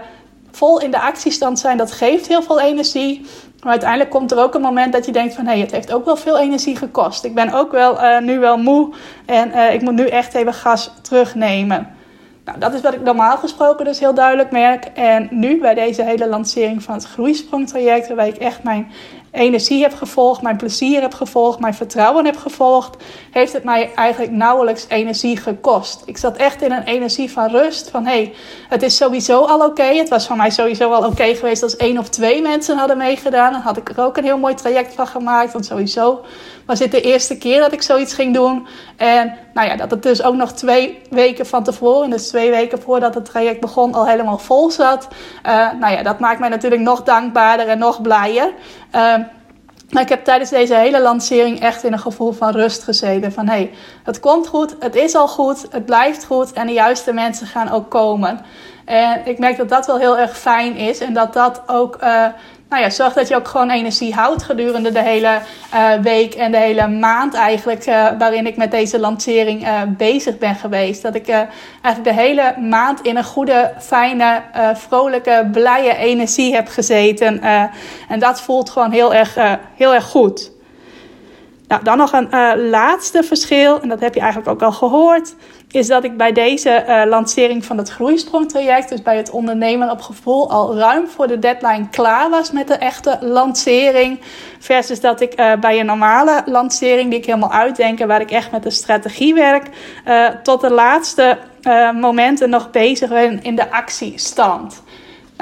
vol in de actiestand zijn, dat geeft heel veel energie. Maar uiteindelijk komt er ook een moment dat je denkt van... hé, hey, het heeft ook wel veel energie gekost. Ik ben ook wel uh, nu wel moe en uh, ik moet nu echt even gas terugnemen. Nou, dat is wat ik normaal gesproken dus heel duidelijk merk. En nu bij deze hele lancering van het groeisprongtraject... waarbij ik echt mijn energie heb gevolgd, mijn plezier heb gevolgd, mijn vertrouwen heb gevolgd, heeft het mij eigenlijk nauwelijks energie gekost. Ik zat echt in een energie van rust, van hé, hey, het is sowieso al oké. Het was voor mij sowieso al oké geweest als één of twee mensen hadden meegedaan. Dan had ik er ook een heel mooi traject van gemaakt, want sowieso was dit de eerste keer dat ik zoiets ging doen. En nou ja, dat het dus ook nog twee weken van tevoren, dus twee weken voordat het traject begon, al helemaal vol zat. Uh, nou ja, dat maakt mij natuurlijk nog dankbaarder en nog blijer. Uh, maar ik heb tijdens deze hele lancering echt in een gevoel van rust gezeten. Van hé, hey, het komt goed, het is al goed, het blijft goed en de juiste mensen gaan ook komen. En ik merk dat dat wel heel erg fijn is en dat dat ook uh, nou ja, zorg dat je ook gewoon energie houdt gedurende de hele uh, week en de hele maand eigenlijk uh, waarin ik met deze lancering uh, bezig ben geweest. Dat ik eigenlijk de hele maand in een goede, fijne, vrolijke, blije energie heb gezeten. en dat voelt gewoon heel erg, heel erg goed. Nou, dan nog een laatste verschil, en dat heb je eigenlijk ook al gehoord is dat ik bij deze uh, lancering van het groeisprongtraject, dus bij het ondernemen op gevoel, al ruim voor de deadline klaar was met de echte lancering. Versus dat ik uh, bij een normale lancering, die ik helemaal uitdenk waar ik echt met de strategie werk, tot de laatste momenten nog bezig ben in de actiestand.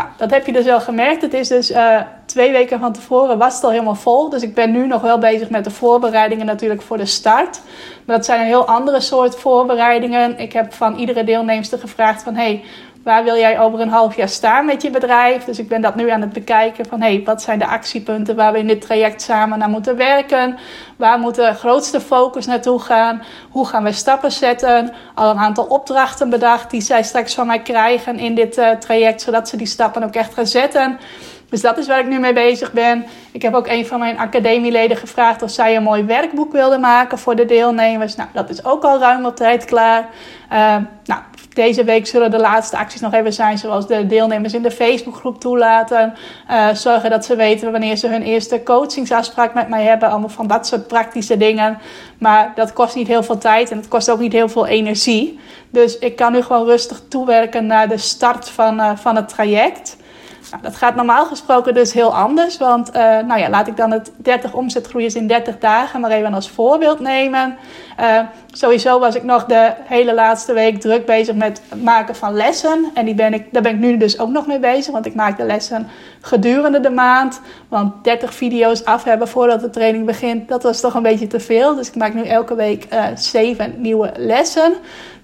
Nou, dat heb je dus wel gemerkt. Het is dus uh, twee weken van tevoren was het al helemaal vol. Dus ik ben nu nog wel bezig met de voorbereidingen natuurlijk voor de start. Maar dat zijn een heel andere soort voorbereidingen. Ik heb van iedere deelnemster gevraagd van... Hey, Waar wil jij over een half jaar staan met je bedrijf? Dus ik ben dat nu aan het bekijken van hey, wat zijn de actiepunten waar we in dit traject samen naar moeten werken? Waar moet de grootste focus naartoe gaan? Hoe gaan we stappen zetten? Al een aantal opdrachten bedacht die zij straks van mij krijgen in dit uh, traject, zodat ze die stappen ook echt gaan zetten. Dus dat is waar ik nu mee bezig ben. Ik heb ook een van mijn academieleden gevraagd of zij een mooi werkboek wilde maken voor de deelnemers. Nou, dat is ook al ruim op tijd klaar. Uh, nou, deze week zullen de laatste acties nog even zijn, zoals de deelnemers in de Facebookgroep toelaten. Uh, zorgen dat ze weten wanneer ze hun eerste coachingsafspraak met mij hebben. Allemaal van dat soort praktische dingen. Maar dat kost niet heel veel tijd en het kost ook niet heel veel energie. Dus ik kan nu gewoon rustig toewerken naar de start van, uh, van het traject. Nou, dat gaat normaal gesproken dus heel anders. Want uh, nou ja, laat ik dan het 30 omzetgroeiers in 30 dagen maar even als voorbeeld nemen. Uh, sowieso was ik nog de hele laatste week druk bezig met het maken van lessen. En die ben ik, daar ben ik nu dus ook nog mee bezig. Want ik maak de lessen gedurende de maand. Want 30 video's af hebben voordat de training begint, dat was toch een beetje te veel. Dus ik maak nu elke week uh, 7 nieuwe lessen.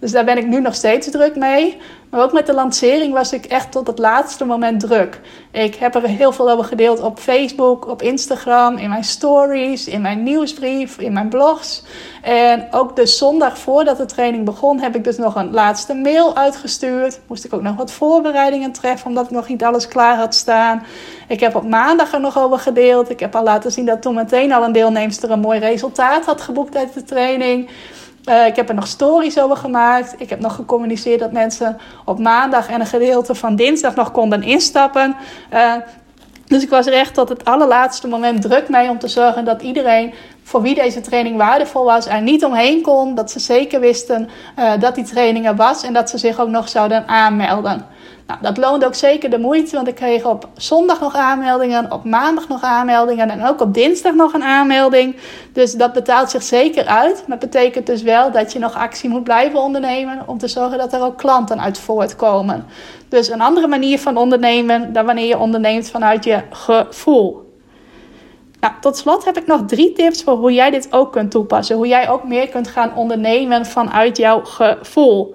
Dus daar ben ik nu nog steeds druk mee. Maar ook met de lancering was ik echt tot het laatste moment druk. Ik heb er heel veel over gedeeld op Facebook, op Instagram, in mijn stories, in mijn nieuwsbrief, in mijn blogs. En ook de zondag voordat de training begon, heb ik dus nog een laatste mail uitgestuurd. Moest ik ook nog wat voorbereidingen treffen, omdat ik nog niet alles klaar had staan. Ik heb op maandag er nog over gedeeld. Ik heb al laten zien dat toen meteen al een deelnemster een mooi resultaat had geboekt uit de training. Uh, ik heb er nog stories over gemaakt. Ik heb nog gecommuniceerd dat mensen op maandag en een gedeelte van dinsdag nog konden instappen. Uh, dus ik was er echt tot het allerlaatste moment druk mee om te zorgen dat iedereen voor wie deze training waardevol was er niet omheen kon. Dat ze zeker wisten uh, dat die training er was en dat ze zich ook nog zouden aanmelden. Nou, dat loonde ook zeker de moeite, want ik kreeg op zondag nog aanmeldingen, op maandag nog aanmeldingen en ook op dinsdag nog een aanmelding. Dus dat betaalt zich zeker uit. Maar het betekent dus wel dat je nog actie moet blijven ondernemen om te zorgen dat er ook klanten uit voortkomen. Dus een andere manier van ondernemen dan wanneer je onderneemt vanuit je gevoel. Nou, tot slot heb ik nog drie tips voor hoe jij dit ook kunt toepassen. Hoe jij ook meer kunt gaan ondernemen vanuit jouw gevoel.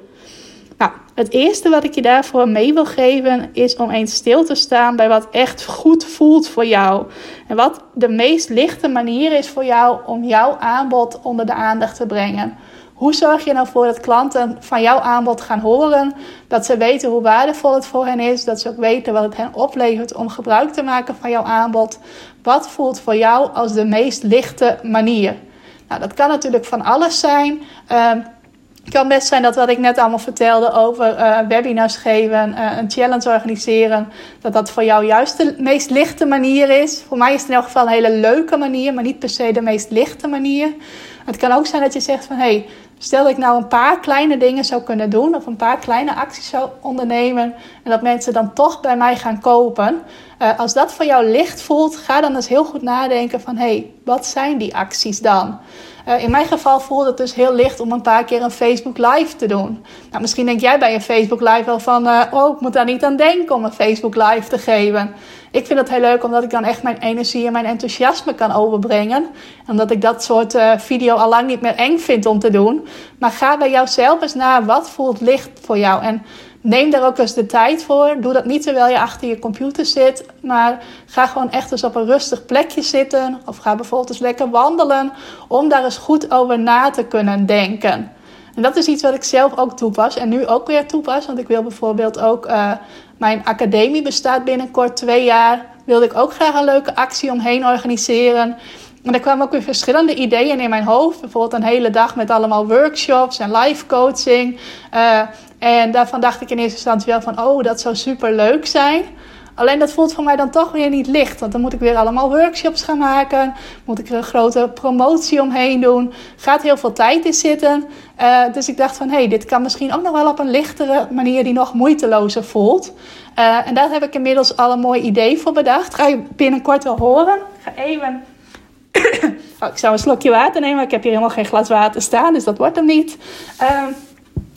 Het eerste wat ik je daarvoor mee wil geven is om eens stil te staan bij wat echt goed voelt voor jou. En wat de meest lichte manier is voor jou om jouw aanbod onder de aandacht te brengen. Hoe zorg je nou voor dat klanten van jouw aanbod gaan horen? Dat ze weten hoe waardevol het voor hen is. Dat ze ook weten wat het hen oplevert om gebruik te maken van jouw aanbod. Wat voelt voor jou als de meest lichte manier? Nou, dat kan natuurlijk van alles zijn. Uh, het kan best zijn dat wat ik net allemaal vertelde over uh, webinars geven, uh, een challenge organiseren, dat dat voor jou juist de meest lichte manier is. Voor mij is het in elk geval een hele leuke manier, maar niet per se de meest lichte manier. Het kan ook zijn dat je zegt van hé, hey, stel dat ik nou een paar kleine dingen zou kunnen doen of een paar kleine acties zou ondernemen en dat mensen dan toch bij mij gaan kopen. Uh, als dat voor jou licht voelt, ga dan eens heel goed nadenken van hé, hey, wat zijn die acties dan? Uh, in mijn geval voelde het dus heel licht om een paar keer een Facebook Live te doen. Nou, misschien denk jij bij een Facebook Live wel van, uh, oh, ik moet daar niet aan denken om een Facebook Live te geven. Ik vind het heel leuk omdat ik dan echt mijn energie en mijn enthousiasme kan overbrengen. Omdat ik dat soort video al lang niet meer eng vind om te doen. Maar ga bij jouzelf eens naar wat voelt licht voor jou. En neem daar ook eens de tijd voor. Doe dat niet terwijl je achter je computer zit. Maar ga gewoon echt eens op een rustig plekje zitten. Of ga bijvoorbeeld eens lekker wandelen. Om daar eens goed over na te kunnen denken. En dat is iets wat ik zelf ook toepas. En nu ook weer toepas. Want ik wil bijvoorbeeld ook. Uh, mijn academie bestaat binnenkort twee jaar. Wilde ik ook graag een leuke actie omheen organiseren. En er kwamen ook weer verschillende ideeën in mijn hoofd. Bijvoorbeeld een hele dag met allemaal workshops en live coaching. Uh, en daarvan dacht ik in eerste instantie wel van, oh, dat zou super leuk zijn. Alleen dat voelt voor mij dan toch weer niet licht. Want dan moet ik weer allemaal workshops gaan maken. Moet ik er een grote promotie omheen doen. Gaat heel veel tijd in zitten. Uh, dus ik dacht van, hé, hey, dit kan misschien ook nog wel op een lichtere manier die nog moeitelozer voelt. Uh, en daar heb ik inmiddels al een mooi idee voor bedacht. Ga je binnenkort wel horen. Ik ga even... oh, ik zou een slokje water nemen. Ik heb hier helemaal geen glas water staan, dus dat wordt hem niet. Uh,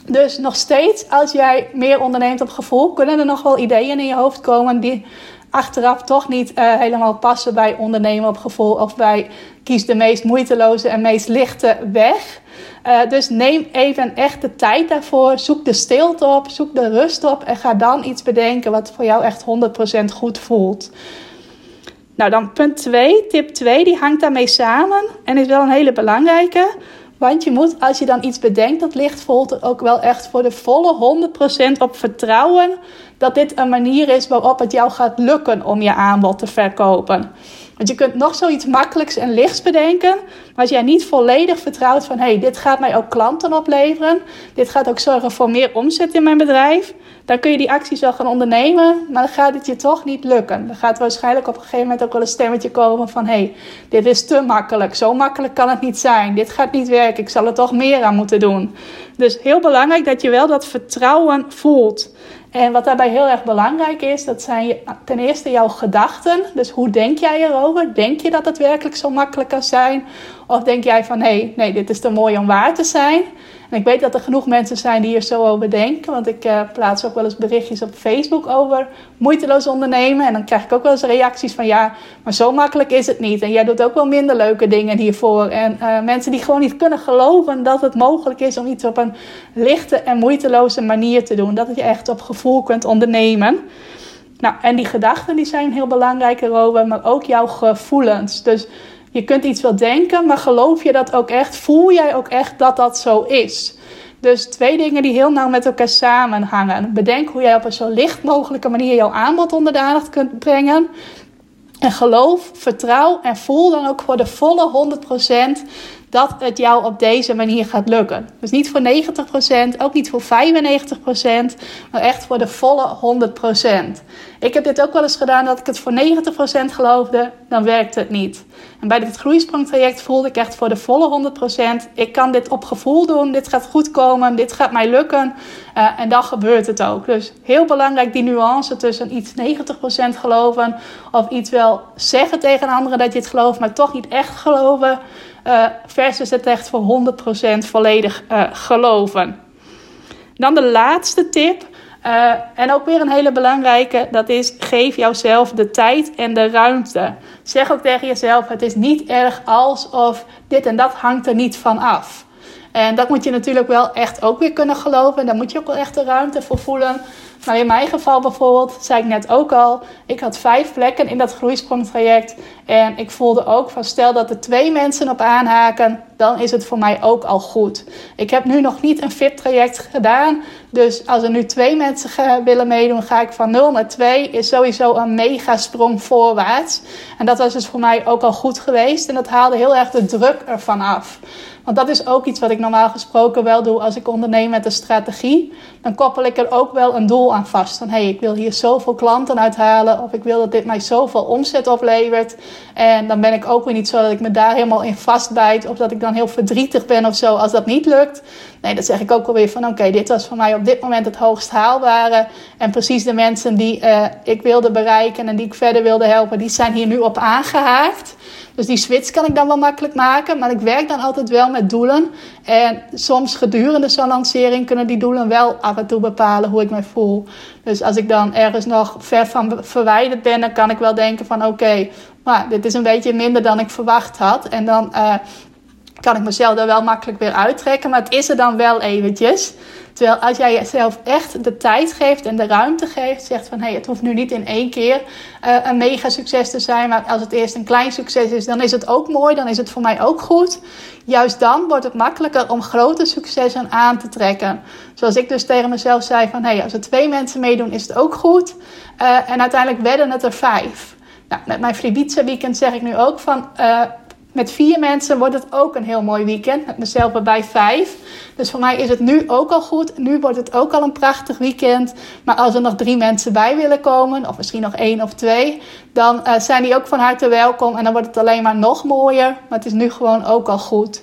dus nog steeds, als jij meer onderneemt op gevoel, kunnen er nog wel ideeën in je hoofd komen die achteraf toch niet uh, helemaal passen bij ondernemen op gevoel of bij kies de meest moeiteloze en meest lichte weg. Uh, dus neem even echt de tijd daarvoor. Zoek de stilte op, zoek de rust op en ga dan iets bedenken wat voor jou echt 100% goed voelt. Nou, dan punt 2, tip 2, die hangt daarmee samen en is wel een hele belangrijke. Want je moet, als je dan iets bedenkt dat voelt, er ook wel echt voor de volle 100% op vertrouwen dat dit een manier is waarop het jou gaat lukken om je aanbod te verkopen. Want je kunt nog zoiets makkelijks en lichts bedenken. Maar als jij niet volledig vertrouwt van hé, hey, dit gaat mij ook klanten opleveren. Dit gaat ook zorgen voor meer omzet in mijn bedrijf. Dan kun je die acties wel gaan ondernemen. Maar dan gaat het je toch niet lukken. Dan gaat waarschijnlijk op een gegeven moment ook wel een stemmetje komen van hé, hey, dit is te makkelijk. Zo makkelijk kan het niet zijn. Dit gaat niet werken. Ik zal er toch meer aan moeten doen. Dus heel belangrijk dat je wel dat vertrouwen voelt. En wat daarbij heel erg belangrijk is, dat zijn ten eerste jouw gedachten. Dus hoe denk jij erover? Denk je dat het werkelijk zo makkelijk kan zijn? Of denk jij van, hé, hey, nee, dit is te mooi om waar te zijn? Ik weet dat er genoeg mensen zijn die hier zo over denken. Want ik uh, plaats ook wel eens berichtjes op Facebook over moeiteloos ondernemen. En dan krijg ik ook wel eens reacties van ja, maar zo makkelijk is het niet. En jij doet ook wel minder leuke dingen hiervoor. En uh, mensen die gewoon niet kunnen geloven dat het mogelijk is om iets op een lichte en moeiteloze manier te doen. Dat je echt op gevoel kunt ondernemen. Nou, en die gedachten die zijn heel belangrijk erover, maar ook jouw gevoelens. Dus je kunt iets wel denken, maar geloof je dat ook echt? Voel jij ook echt dat dat zo is? Dus twee dingen die heel nauw met elkaar samenhangen. Bedenk hoe jij op een zo licht mogelijke manier jouw aanbod onder de aandacht kunt brengen. En geloof, vertrouw en voel dan ook voor de volle 100% dat het jou op deze manier gaat lukken. Dus niet voor 90%, ook niet voor 95%, maar echt voor de volle 100%. Ik heb dit ook wel eens gedaan dat ik het voor 90% geloofde, dan werkte het niet. En bij dit groeisprongtraject voelde ik echt voor de volle 100%. Ik kan dit op gevoel doen, dit gaat goed komen, dit gaat mij lukken. Uh, en dan gebeurt het ook. Dus heel belangrijk die nuance tussen iets 90% geloven of iets wel zeggen tegen anderen dat je het gelooft, maar toch niet echt geloven. Uh, versus het echt voor 100% volledig uh, geloven. Dan de laatste tip. Uh, en ook weer een hele belangrijke, dat is geef jouzelf de tijd en de ruimte. Zeg ook tegen jezelf, het is niet erg als of dit en dat hangt er niet van af. En dat moet je natuurlijk wel echt ook weer kunnen geloven. Daar moet je ook wel echt de ruimte voor voelen. Maar in mijn geval bijvoorbeeld, zei ik net ook al, ik had vijf plekken in dat groeisprongtraject. En ik voelde ook van stel dat er twee mensen op aanhaken, dan is het voor mij ook al goed. Ik heb nu nog niet een VIP-traject gedaan. Dus als er nu twee mensen willen meedoen, ga ik van 0 naar 2. Is sowieso een mega sprong voorwaarts. En dat was dus voor mij ook al goed geweest. En dat haalde heel erg de druk ervan af. Want dat is ook iets wat ik normaal gesproken wel doe als ik onderneem met een strategie. Dan koppel ik er ook wel een doel aan vast. Van hé, hey, ik wil hier zoveel klanten uithalen. Of ik wil dat dit mij zoveel omzet oplevert. En dan ben ik ook weer niet zo dat ik me daar helemaal in vastbijt. Of dat ik dan heel verdrietig ben of zo als dat niet lukt. Nee, dan zeg ik ook alweer van oké, dit was voor mij op dit moment het hoogst haalbare. En precies de mensen die uh, ik wilde bereiken en die ik verder wilde helpen, die zijn hier nu op aangehaakt. Dus die switch kan ik dan wel makkelijk maken. Maar ik werk dan altijd wel met doelen. En soms gedurende zo'n lancering kunnen die doelen wel af en toe bepalen hoe ik me voel. Dus als ik dan ergens nog ver van verwijderd ben, dan kan ik wel denken van oké, maar dit is een beetje minder dan ik verwacht had. En dan uh, kan ik mezelf er wel makkelijk weer uittrekken. Maar het is er dan wel eventjes. Terwijl als jij jezelf echt de tijd geeft en de ruimte geeft, zegt van hé, hey, het hoeft nu niet in één keer uh, een mega succes te zijn, maar als het eerst een klein succes is, dan is het ook mooi, dan is het voor mij ook goed. Juist dan wordt het makkelijker om grote successen aan te trekken. Zoals ik dus tegen mezelf zei van hé, hey, als er twee mensen meedoen, is het ook goed. Uh, en uiteindelijk werden het er vijf. Nou, met mijn Fribiza weekend zeg ik nu ook van uh, met vier mensen wordt het ook een heel mooi weekend. Met mezelf erbij vijf. Dus voor mij is het nu ook al goed. Nu wordt het ook al een prachtig weekend. Maar als er nog drie mensen bij willen komen, of misschien nog één of twee, dan uh, zijn die ook van harte welkom. En dan wordt het alleen maar nog mooier. Maar het is nu gewoon ook al goed.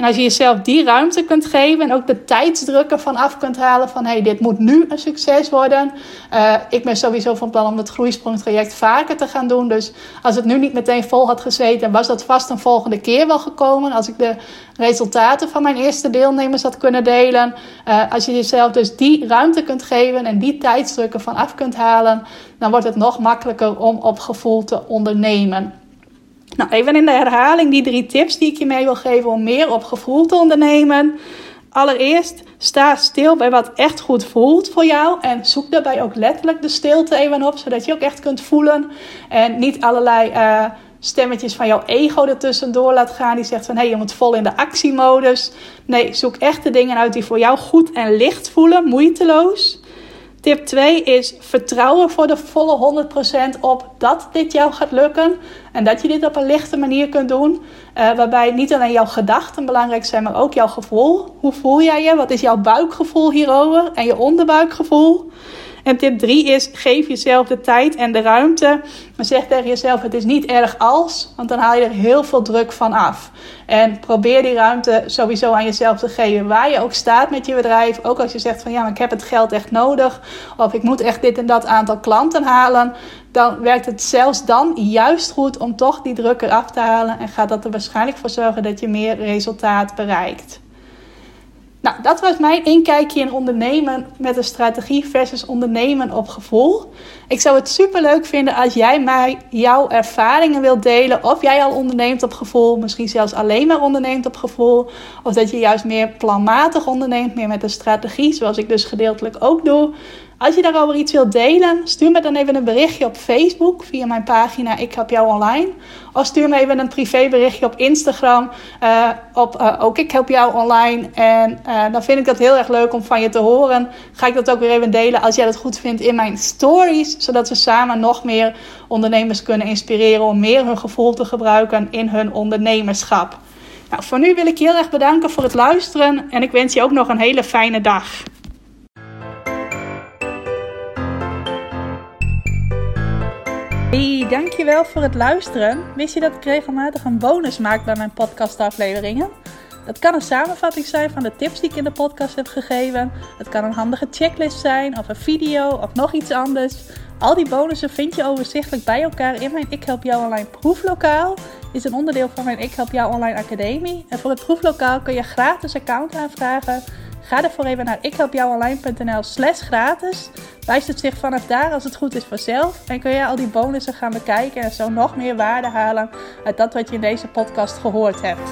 En als je jezelf die ruimte kunt geven en ook de tijdsdruk ervan af kunt halen van hé, hey, dit moet nu een succes worden. Uh, ik ben sowieso van plan om het groeisprongtraject vaker te gaan doen. Dus als het nu niet meteen vol had gezeten, was dat vast een volgende keer wel gekomen. Als ik de resultaten van mijn eerste deelnemers had kunnen delen. Uh, als je jezelf dus die ruimte kunt geven en die tijdsdruk ervan af kunt halen, dan wordt het nog makkelijker om op gevoel te ondernemen. Nou, even in de herhaling die drie tips die ik je mee wil geven om meer op gevoel te ondernemen. Allereerst, sta stil bij wat echt goed voelt voor jou. En zoek daarbij ook letterlijk de stilte even op, zodat je ook echt kunt voelen. En niet allerlei uh, stemmetjes van jouw ego ertussendoor laat gaan. Die zegt van hé, hey, je moet vol in de actiemodus. Nee, zoek echt de dingen uit die voor jou goed en licht voelen, moeiteloos. Tip 2 is vertrouwen voor de volle 100% op dat dit jou gaat lukken. En dat je dit op een lichte manier kunt doen. Uh, waarbij niet alleen jouw gedachten belangrijk zijn, maar ook jouw gevoel. Hoe voel jij je? Wat is jouw buikgevoel hierover? En je onderbuikgevoel? En tip 3 is: geef jezelf de tijd en de ruimte. Maar zeg tegen jezelf: het is niet erg als, want dan haal je er heel veel druk van af. En probeer die ruimte sowieso aan jezelf te geven. Waar je ook staat met je bedrijf. Ook als je zegt van ja, maar ik heb het geld echt nodig. Of ik moet echt dit en dat aantal klanten halen. Dan werkt het zelfs dan juist goed om toch die druk eraf te halen. En gaat dat er waarschijnlijk voor zorgen dat je meer resultaat bereikt. Nou, dat was mijn inkijkje in ondernemen met een strategie versus ondernemen op gevoel. Ik zou het super leuk vinden als jij mij jouw ervaringen wilt delen. Of jij al onderneemt op gevoel, misschien zelfs alleen maar onderneemt op gevoel. Of dat je juist meer planmatig onderneemt, meer met een strategie, zoals ik dus gedeeltelijk ook doe. Als je daarover iets wilt delen, stuur me dan even een berichtje op Facebook via mijn pagina Ik heb jou online. Of stuur me even een privéberichtje op Instagram. Uh, op uh, ook Ik help jou online. En uh, dan vind ik dat heel erg leuk om van je te horen. Ga ik dat ook weer even delen als jij dat goed vindt in mijn stories. Zodat we samen nog meer ondernemers kunnen inspireren om meer hun gevoel te gebruiken in hun ondernemerschap. Nou, voor nu wil ik je heel erg bedanken voor het luisteren. En ik wens je ook nog een hele fijne dag. Hey, dankjewel voor het luisteren. Wist je dat ik regelmatig een bonus maak bij mijn podcastafleveringen? Dat kan een samenvatting zijn van de tips die ik in de podcast heb gegeven. Het kan een handige checklist zijn, of een video, of nog iets anders. Al die bonussen vind je overzichtelijk bij elkaar in mijn Ik Help Jou Online proeflokaal. Is een onderdeel van mijn Ik Help Jou Online Academie. En voor het proeflokaal kun je gratis account aanvragen. Ga ervoor even naar ikhelpjouonline.nl slash gratis. Wijst het zich vanaf daar als het goed is vanzelf. En kun je al die bonussen gaan bekijken en zo nog meer waarde halen uit dat wat je in deze podcast gehoord hebt.